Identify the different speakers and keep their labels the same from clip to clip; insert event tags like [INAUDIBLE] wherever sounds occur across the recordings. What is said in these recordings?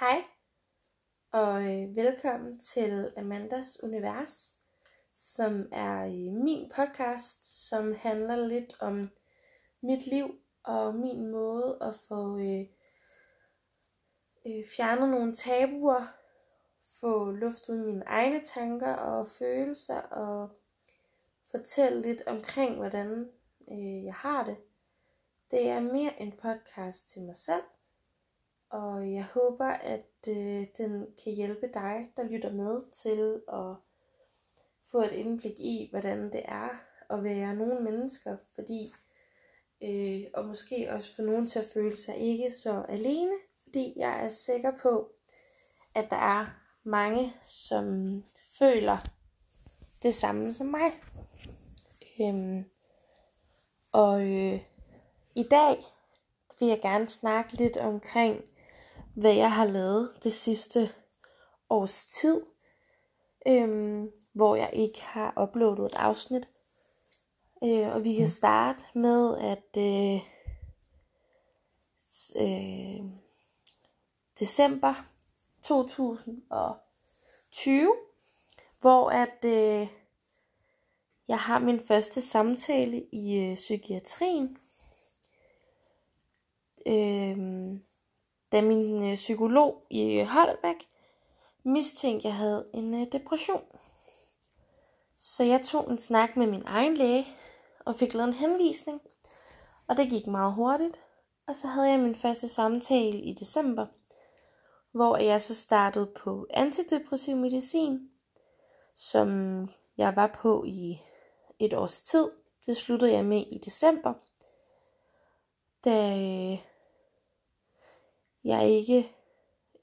Speaker 1: Hej, og øh, velkommen til Amandas Univers, som er øh, min podcast, som handler lidt om mit liv og min måde at få øh, øh, fjernet nogle tabuer, få luftet mine egne tanker og følelser og fortælle lidt omkring, hvordan øh, jeg har det. Det er mere en podcast til mig selv, og jeg håber, at øh, den kan hjælpe dig, der lytter med, til at få et indblik i, hvordan det er at være nogle mennesker, fordi øh, og måske også få nogen til at føle sig ikke så alene, fordi jeg er sikker på, at der er mange, som føler det samme som mig. Øhm, og øh, i dag vil jeg gerne snakke lidt omkring, hvad jeg har lavet det sidste års tid, øhm, hvor jeg ikke har uploadet et afsnit. Øh, og vi kan starte med, at øh, øh, december 2020, hvor at øh, jeg har min første samtale i øh, psykiatrien. Øh, da min øh, psykolog i Holbæk mistænkte, at jeg havde en øh, depression. Så jeg tog en snak med min egen læge og fik lavet en henvisning. Og det gik meget hurtigt. Og så havde jeg min første samtale i december, hvor jeg så startede på antidepressiv medicin, som jeg var på i et års tid. Det sluttede jeg med i december, da øh, jeg ikke,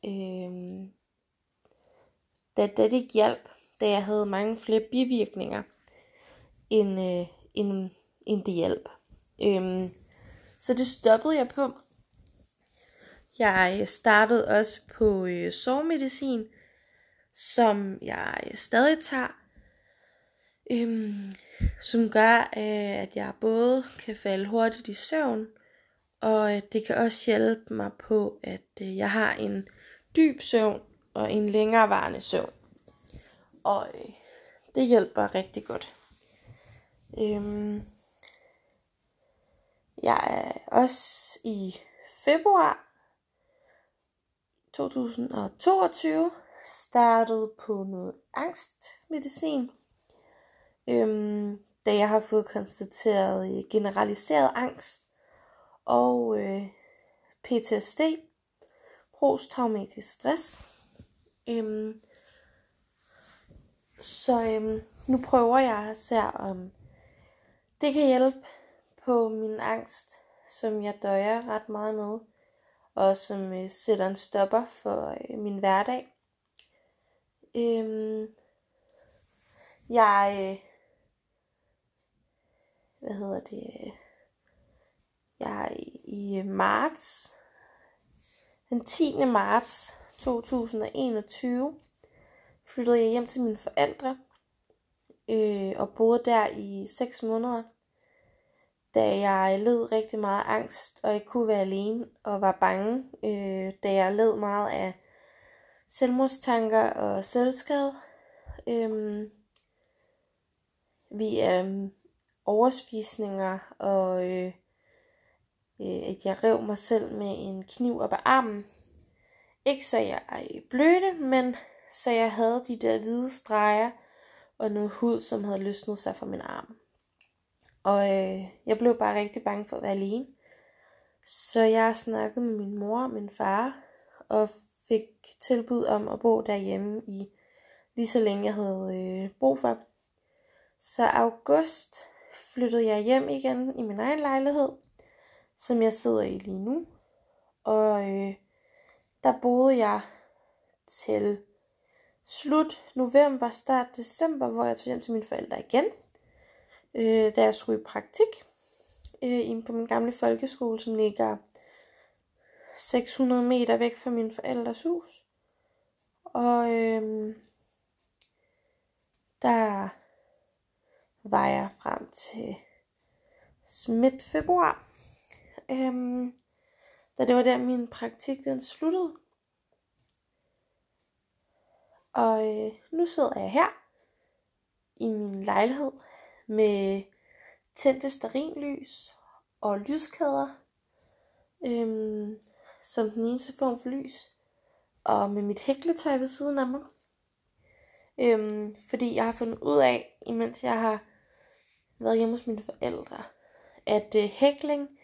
Speaker 1: øh, da, da det ikke hjalp, da jeg havde mange flere bivirkninger, end, øh, end, end det hjalp. Øh, så det stoppede jeg på. Jeg startede også på øh, sovemedicin, som jeg stadig tager, øhm, som gør, øh, at jeg både kan falde hurtigt i søvn, og øh, det kan også hjælpe mig på, at øh, jeg har en dyb søvn og en længerevarende søvn. Og øh, det hjælper rigtig godt. Øhm, jeg er også i februar 2022 startet på noget angstmedicin. Øhm, da jeg har fået konstateret øh, generaliseret angst og øh, PTSD, posttraumatisk stress. Øhm, så øhm, nu prøver jeg at se, om det kan hjælpe på min angst, som jeg døjer ret meget med, og som øh, sætter en stopper for øh, min hverdag. Øhm, jeg, øh, hvad hedder det, øh, jeg i, marts, den 10. marts 2021, flyttede jeg hjem til mine forældre, øh, og boede der i 6 måneder da jeg led rigtig meget angst, og ikke kunne være alene, og var bange, øh, da jeg led meget af selvmordstanker og selvskade. Øhm, vi øh, overspisninger, og øh, Øh, at jeg rev mig selv med en kniv op ad armen. Ikke så jeg blødte, men så jeg havde de der hvide streger og noget hud, som havde løsnet sig fra min arm. Og øh, jeg blev bare rigtig bange for at være alene. Så jeg snakkede med min mor og min far, og fik tilbud om at bo derhjemme i lige så længe jeg havde øh, brug for. Så august flyttede jeg hjem igen i min egen lejlighed, som jeg sidder i lige nu. Og øh, der boede jeg til slut november, start december, hvor jeg tog hjem til mine forældre igen øh, da jeg skulle i praktik øh, på min gamle folkeskole, som ligger 600 meter væk fra min forældres hus. Og øh, der var jeg frem til midt februar øhm, da det var der min praktik den sluttede. Og øh, nu sidder jeg her i min lejlighed med tændte starinlys og lyskæder øhm, som den eneste form for lys. Og med mit hækletøj ved siden af mig. Øhm, fordi jeg har fundet ud af, imens jeg har været hjemme hos mine forældre, at øh, hækling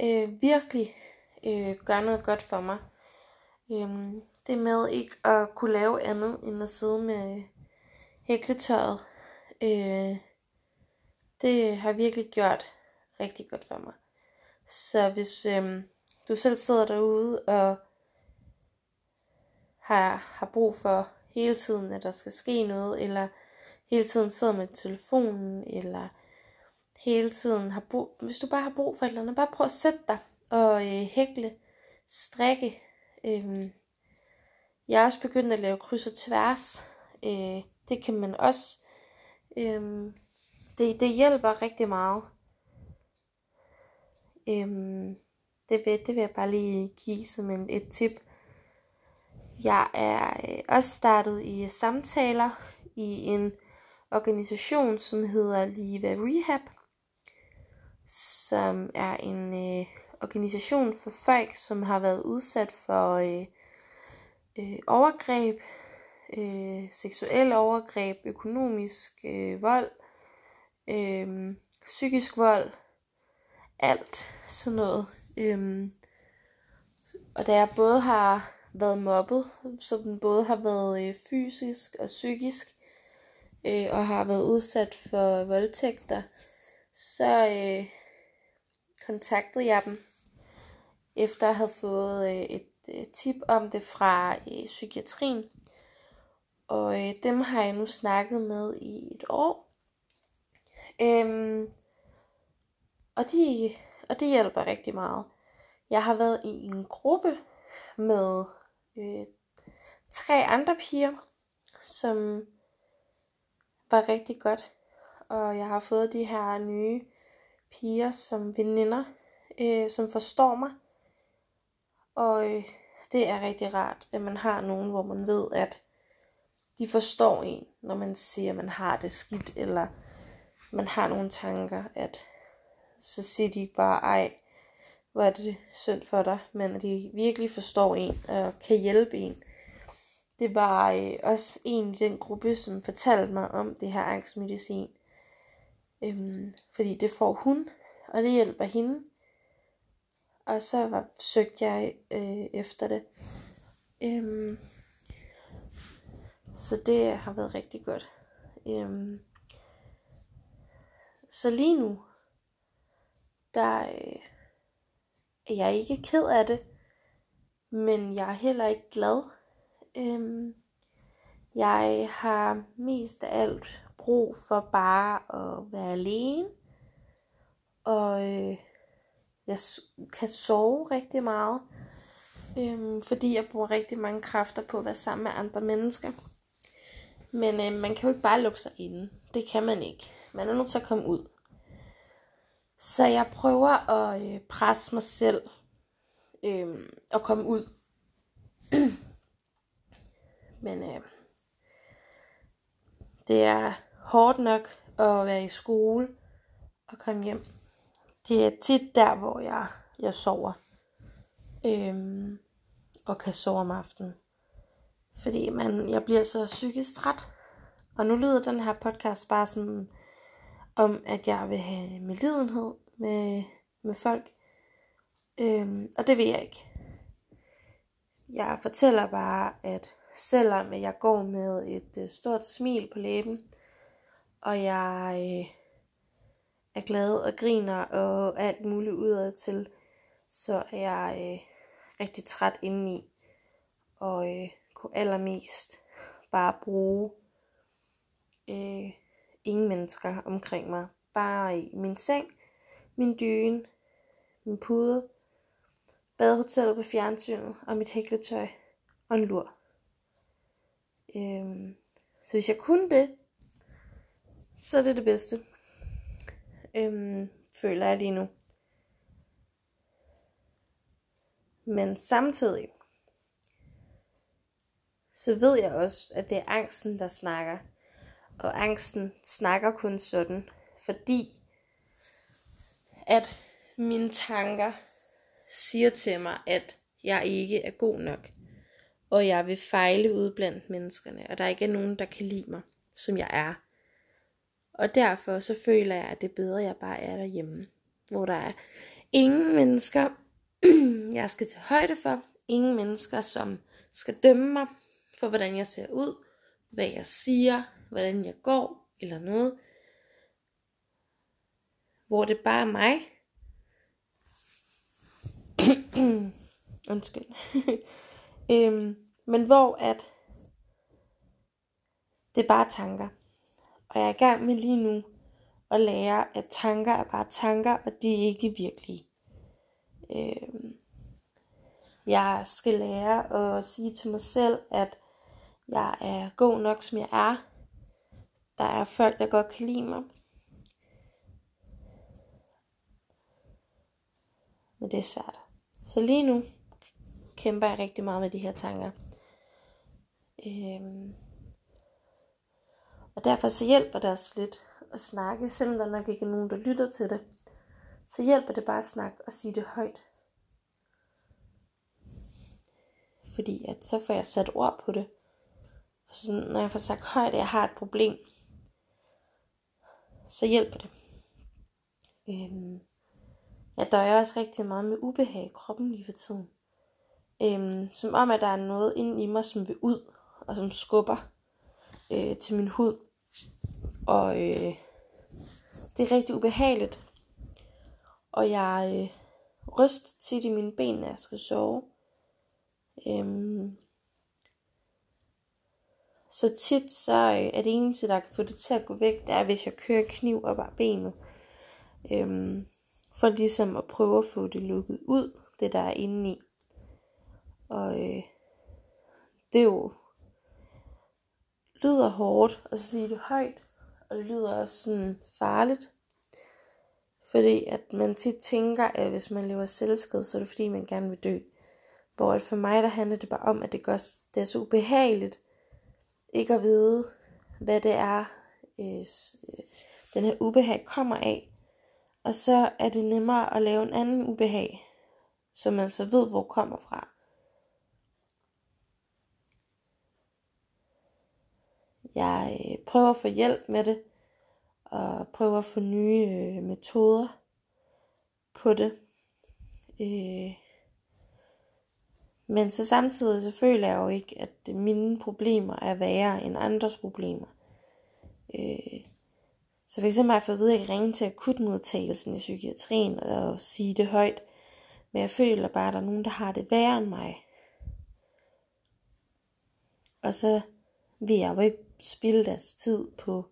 Speaker 1: øh, virkelig øh, gør noget godt for mig. Øhm, det med ikke at kunne lave andet end at sidde med hækletøjet. Øh, det har virkelig gjort rigtig godt for mig. Så hvis øh, du selv sidder derude og har, har brug for hele tiden, at der skal ske noget, eller hele tiden sidder med telefonen, eller hele tiden har brug, hvis du bare har brug for et eller andet, bare prøv at sætte dig og øh, hækle, strikke. Øh, jeg er også begyndt at lave kryds og tværs. Øh, det kan man også. Øh, det, det hjælper rigtig meget. Øh, det, vil, det vil jeg bare lige give som en, et tip. Jeg er øh, også startet i samtaler i en organisation, som hedder Liva Rehab, som er en øh, organisation for folk, som har været udsat for øh, øh, overgreb, øh, seksuel overgreb, økonomisk øh, vold, øh, psykisk vold, alt sådan noget. Øh, og da jeg både har været mobbet, så den både har været øh, fysisk og psykisk, øh, og har været udsat for voldtægter, så øh, kontaktede jeg dem, efter at have fået øh, et øh, tip om det fra øh, psykiatrien. Og øh, dem har jeg nu snakket med i et år. Øhm, og, de, og det hjælper rigtig meget. Jeg har været i en gruppe med øh, tre andre piger, som var rigtig godt. Og jeg har fået de her nye piger som veninder, øh, som forstår mig. Og øh, det er rigtig rart, at man har nogen, hvor man ved, at de forstår en, når man siger, at man har det skidt, eller man har nogle tanker, at så siger de ikke bare, ej, hvor er det synd for dig, men at de virkelig forstår en og kan hjælpe en. Det var øh, også en i den gruppe, som fortalte mig om det her angstmedicin. Øhm, fordi det får hun, og det hjælper hende. Og så var, søgte jeg øh, efter det. Øhm, så det har været rigtig godt. Øhm, så lige nu, der øh, er jeg ikke ked af det, men jeg er heller ikke glad. Øhm, jeg har mest af alt brug for bare at være alene. Og øh, jeg kan sove rigtig meget. øh, fordi jeg bruger rigtig mange kræfter på at være sammen med andre mennesker. Men øh, man kan jo ikke bare lukke sig inde. Det kan man ikke. Man er nødt til at komme ud. Så jeg prøver at øh, presse mig selv øh, og komme ud. [CLEARS THROAT] Men øh, det er hårdt nok at være i skole og komme hjem. Det er tit der, hvor jeg, jeg sover. Øhm, og kan sove om aftenen. Fordi man, jeg bliver så psykisk træt. Og nu lyder den her podcast bare som om, at jeg vil have medlidenhed med, med folk. Øhm, og det vil jeg ikke. Jeg fortæller bare, at selvom jeg går med et øh, stort smil på læben, og jeg øh, er glad og griner og alt muligt udad til, så er jeg øh, rigtig træt indeni, og øh, kunne allermest bare bruge øh, ingen mennesker omkring mig. Bare i min seng, min dyne, min pude, badehotellet på fjernsynet og mit hækletøj og en lur. Øhm, så hvis jeg kunne det, så er det det bedste. Øhm, føler jeg lige nu. Men samtidig, så ved jeg også, at det er angsten, der snakker. Og angsten snakker kun sådan, fordi at mine tanker siger til mig, at jeg ikke er god nok. Og jeg vil fejle ud blandt menneskerne, og der ikke er nogen, der kan lide mig, som jeg er. Og derfor så føler jeg, at det er bedre, at jeg bare er derhjemme. Hvor der er ingen mennesker, [CLEARS THROAT] jeg skal til højde for. Ingen mennesker, som skal dømme mig for, hvordan jeg ser ud, hvad jeg siger, hvordan jeg går, eller noget. Hvor det bare er mig. [CLEARS THROAT] Undskyld. [LAUGHS] øhm, men hvor at det er bare tanker. Og jeg er i gang med lige nu at lære, at tanker er bare tanker, og de er ikke virkelige. Øh, jeg skal lære at sige til mig selv, at jeg er god nok, som jeg er. Der er folk, der godt kan lide mig. Men det er svært. Så lige nu kæmper jeg rigtig meget med de her tanker. Øhm, og derfor så hjælper det os lidt at snakke, selvom der nok ikke er nogen, der lytter til det. Så hjælper det bare at snakke og sige det højt. Fordi at så får jeg sat ord på det. Og så når jeg får sagt højt, at jeg har et problem, så hjælper det. Øhm, jeg døjer også rigtig meget med ubehag i kroppen lige for tiden. Øhm, som om, at der er noget inde i mig, som vil ud, og som skubber øh, til min hud. Og øh, det er rigtig ubehageligt. Og jeg øh, ryst tit i mine ben, når jeg skal sove. Øhm, så tit så øh, er det eneste, der kan få det til at gå væk, det er, hvis jeg kører kniv op ad benet. Øhm, for ligesom at prøve at få det lukket ud, det der er inde i. Og øh, det er jo lyder hårdt at sige det højt, og det lyder også sådan farligt. Fordi at man tit tænker, at hvis man lever selvskad, så er det fordi, man gerne vil dø. Hvor at for mig, der handler det bare om, at det, gør, det er så ubehageligt, ikke at vide, hvad det er, øh, øh den her ubehag kommer af. Og så er det nemmere at lave en anden ubehag, som man så ved, hvor kommer fra. Jeg øh, prøver at få hjælp med det, og prøver at få nye øh, metoder på det. Øh, men så samtidig så føler jeg jo ikke, at mine problemer er værre end andres problemer. Øh, så for eksempel har jeg fået at vide, at jeg kan ringe til akutmodtagelsen i psykiatrien og sige det højt. Men jeg føler bare, at der er nogen, der har det værre end mig. Og så vil jeg jo ikke spilde deres tid på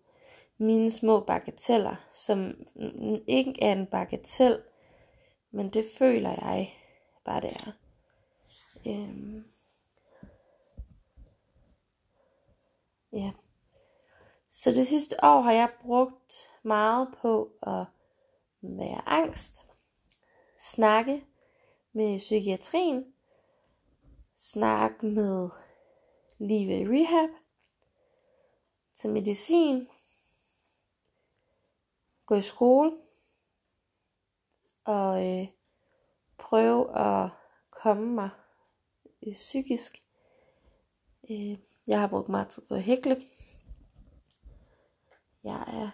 Speaker 1: mine små bagateller, som ikke er en bagatel, men det føler jeg bare det er. Øhm. Ja. Så det sidste år har jeg brugt meget på at være angst, snakke med psykiatrien, snakke med Live i Rehab, til medicin, gå i skole og øh, prøve at komme mig øh, psykisk. Øh, jeg har brugt meget tid på at hækle. Jeg er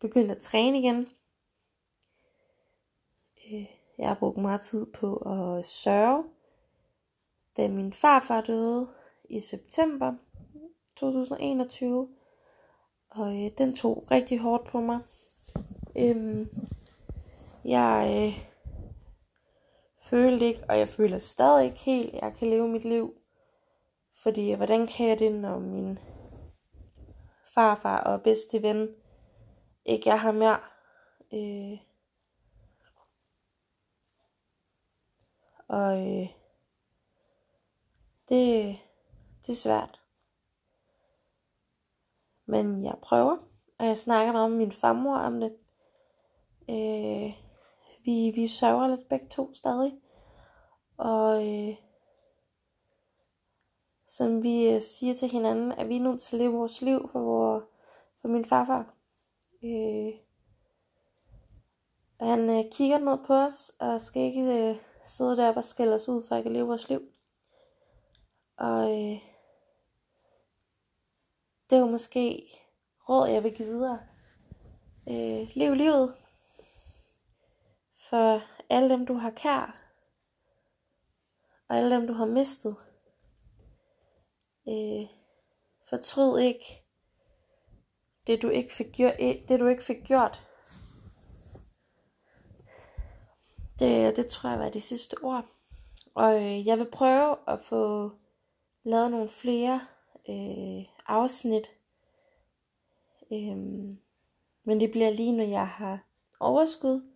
Speaker 1: begyndt at træne igen. Øh, jeg har brugt meget tid på at sørge. Da min farfar døde i september 2021, og øh, den tog rigtig hårdt på mig. Øhm, jeg øh, følte ikke, og jeg føler stadig ikke helt, at jeg kan leve mit liv. Fordi øh, hvordan kan jeg det, når min farfar og bedste ven ikke er her mere? Øh, og øh, det, det er svært. Men jeg prøver, og jeg snakker meget med min farmor om det. Øh, vi, vi sørger lidt begge to stadig. Og øh, som vi øh, siger til hinanden, at vi er nødt til at leve vores liv for, vores, for min farfar. Øh, han øh, kigger ned på os, og skal ikke øh, sidde deroppe og skælde os ud, for at leve vores liv. Og øh, det er måske råd, jeg vil give videre. Øh, lev livet for alle dem, du har kær, og alle dem, du har mistet. Øh, fortryd ikke det, du ikke fik gjort. Øh, det, du ikke fik gjort. Det, det tror jeg var de sidste ord. Og øh, jeg vil prøve at få lavet nogle flere øh, afsnit. Øhm, men det bliver lige, når jeg har overskud.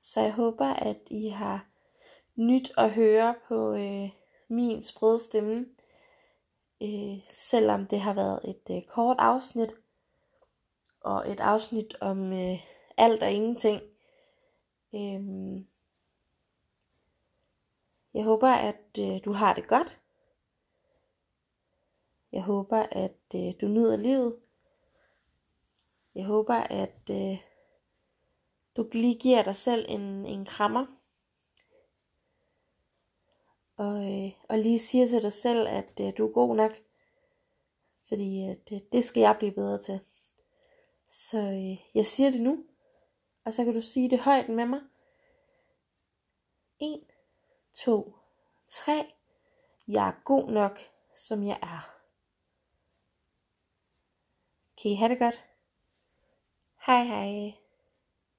Speaker 1: Så jeg håber, at I har nyt at høre på øh, min sprøde stemme. Øh, selvom det har været et øh, kort afsnit. Og et afsnit om øh, alt og ingenting. Øh, jeg håber, at øh, du har det godt. Jeg håber, at øh, du nyder livet. Jeg håber, at øh, du lige giver dig selv en, en krammer. Og, øh, og lige siger til dig selv, at øh, du er god nok. Fordi øh, det, det skal jeg blive bedre til. Så øh, jeg siger det nu. Og så kan du sige det højt med mig. 1, 2, 3. Jeg er god nok, som jeg er. Kan I have det godt? Hej hej.